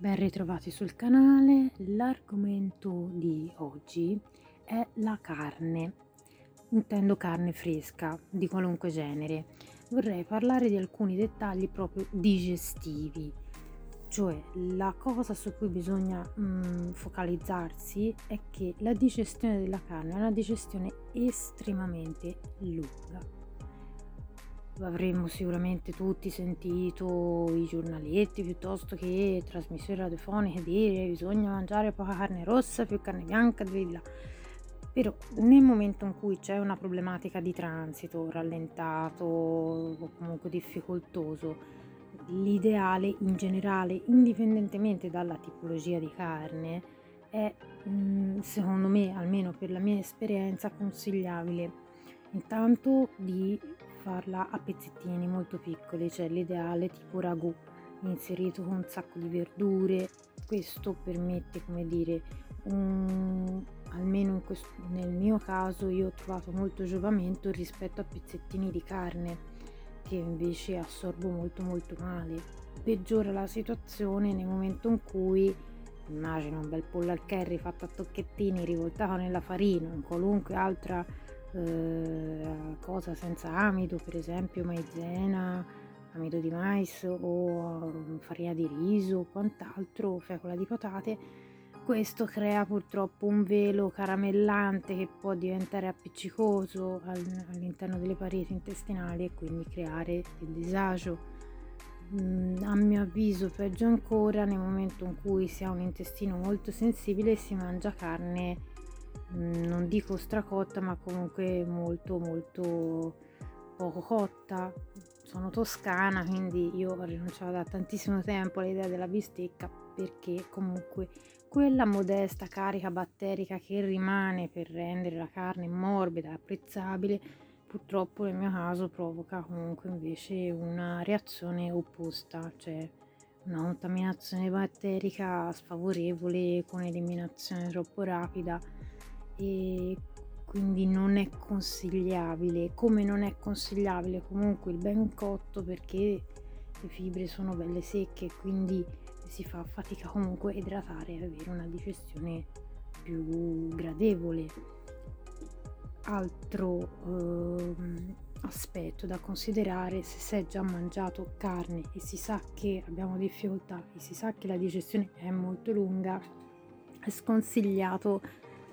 Ben ritrovati sul canale, l'argomento di oggi è la carne, intendo carne fresca di qualunque genere. Vorrei parlare di alcuni dettagli proprio digestivi, cioè la cosa su cui bisogna mm, focalizzarsi è che la digestione della carne è una digestione estremamente lunga avremmo sicuramente tutti sentito i giornaletti piuttosto che trasmissioni radiofoniche dire bisogna mangiare poca carne rossa, più carne bianca, là. Però nel momento in cui c'è una problematica di transito rallentato o comunque difficoltoso, l'ideale in generale, indipendentemente dalla tipologia di carne, è mm, secondo me, almeno per la mia esperienza, consigliabile intanto di farla a pezzettini molto piccoli, cioè l'ideale tipo ragù inserito con un sacco di verdure. Questo permette, come dire, un, almeno questo, nel mio caso io ho trovato molto giovamento rispetto a pezzettini di carne che invece assorbo molto molto male. Peggiora la situazione nel momento in cui immagino un bel pollo al curry fatto a tocchettini rivoltato nella farina, in qualunque altra eh, cosa senza amido, per esempio maizena, amido di mais o mm, farina di riso o quant'altro, fecola di patate. Questo crea purtroppo un velo caramellante che può diventare appiccicoso all'interno delle pareti intestinali e quindi creare il disagio. Mm, a mio avviso peggio ancora nel momento in cui si ha un intestino molto sensibile e si mangia carne non dico stracotta ma comunque molto molto poco cotta. Sono toscana quindi io rinunciavo da tantissimo tempo all'idea della bistecca perché comunque quella modesta carica batterica che rimane per rendere la carne morbida e apprezzabile purtroppo nel mio caso provoca comunque invece una reazione opposta cioè una contaminazione batterica sfavorevole con eliminazione troppo rapida e quindi non è consigliabile. Come non è consigliabile? Comunque il ben cotto perché le fibre sono belle secche quindi si fa fatica comunque a idratare e avere una digestione più gradevole. Altro eh, aspetto da considerare se si è già mangiato carne e si sa che abbiamo difficoltà e si sa che la digestione è molto lunga è sconsigliato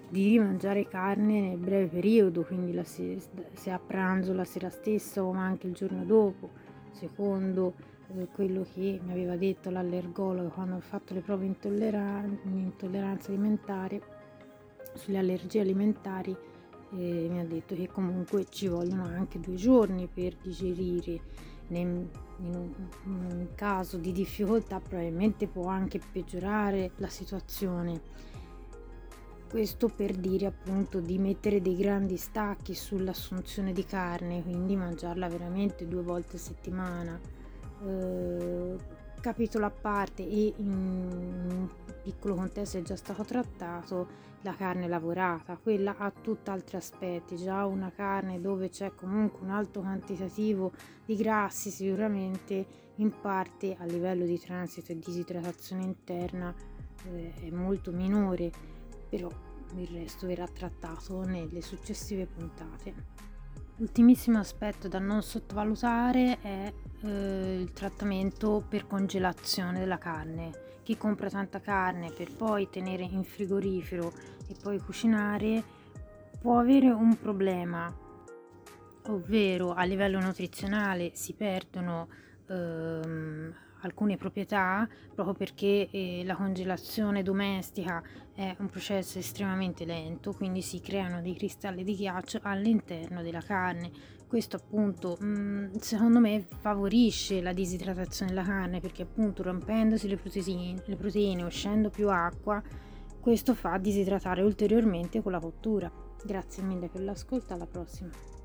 di mangiare carne nel breve periodo, quindi la se, se a pranzo la sera stessa o anche il giorno dopo, secondo eh, quello che mi aveva detto l'allergologo quando ho fatto le prove intolleran- intolleranza alimentare, sulle allergie alimentari, eh, mi ha detto che comunque ci vogliono anche due giorni per digerire. in un, caso di difficoltà probabilmente può anche peggiorare la situazione questo per dire appunto di mettere dei grandi stacchi sull'assunzione di carne, quindi mangiarla veramente due volte a settimana. Eh, capitolo a parte e in un piccolo contesto è già stato trattato la carne lavorata, quella ha tutt'altri aspetti, già una carne dove c'è comunque un alto quantitativo di grassi sicuramente in parte a livello di transito e disidratazione interna eh, è molto minore però il resto verrà trattato nelle successive puntate. Ultimissimo aspetto da non sottovalutare è eh, il trattamento per congelazione della carne. Chi compra tanta carne per poi tenere in frigorifero e poi cucinare può avere un problema, ovvero a livello nutrizionale si perdono ehm, alcune proprietà proprio perché eh, la congelazione domestica è un processo estremamente lento, quindi si creano dei cristalli di ghiaccio all'interno della carne. Questo appunto mh, mm, secondo me favorisce la disidratazione della carne perché appunto rompendosi le proteine, le proteine uscendo più acqua, questo fa disidratare ulteriormente con la cottura. Grazie mille per l'ascolto, alla prossima.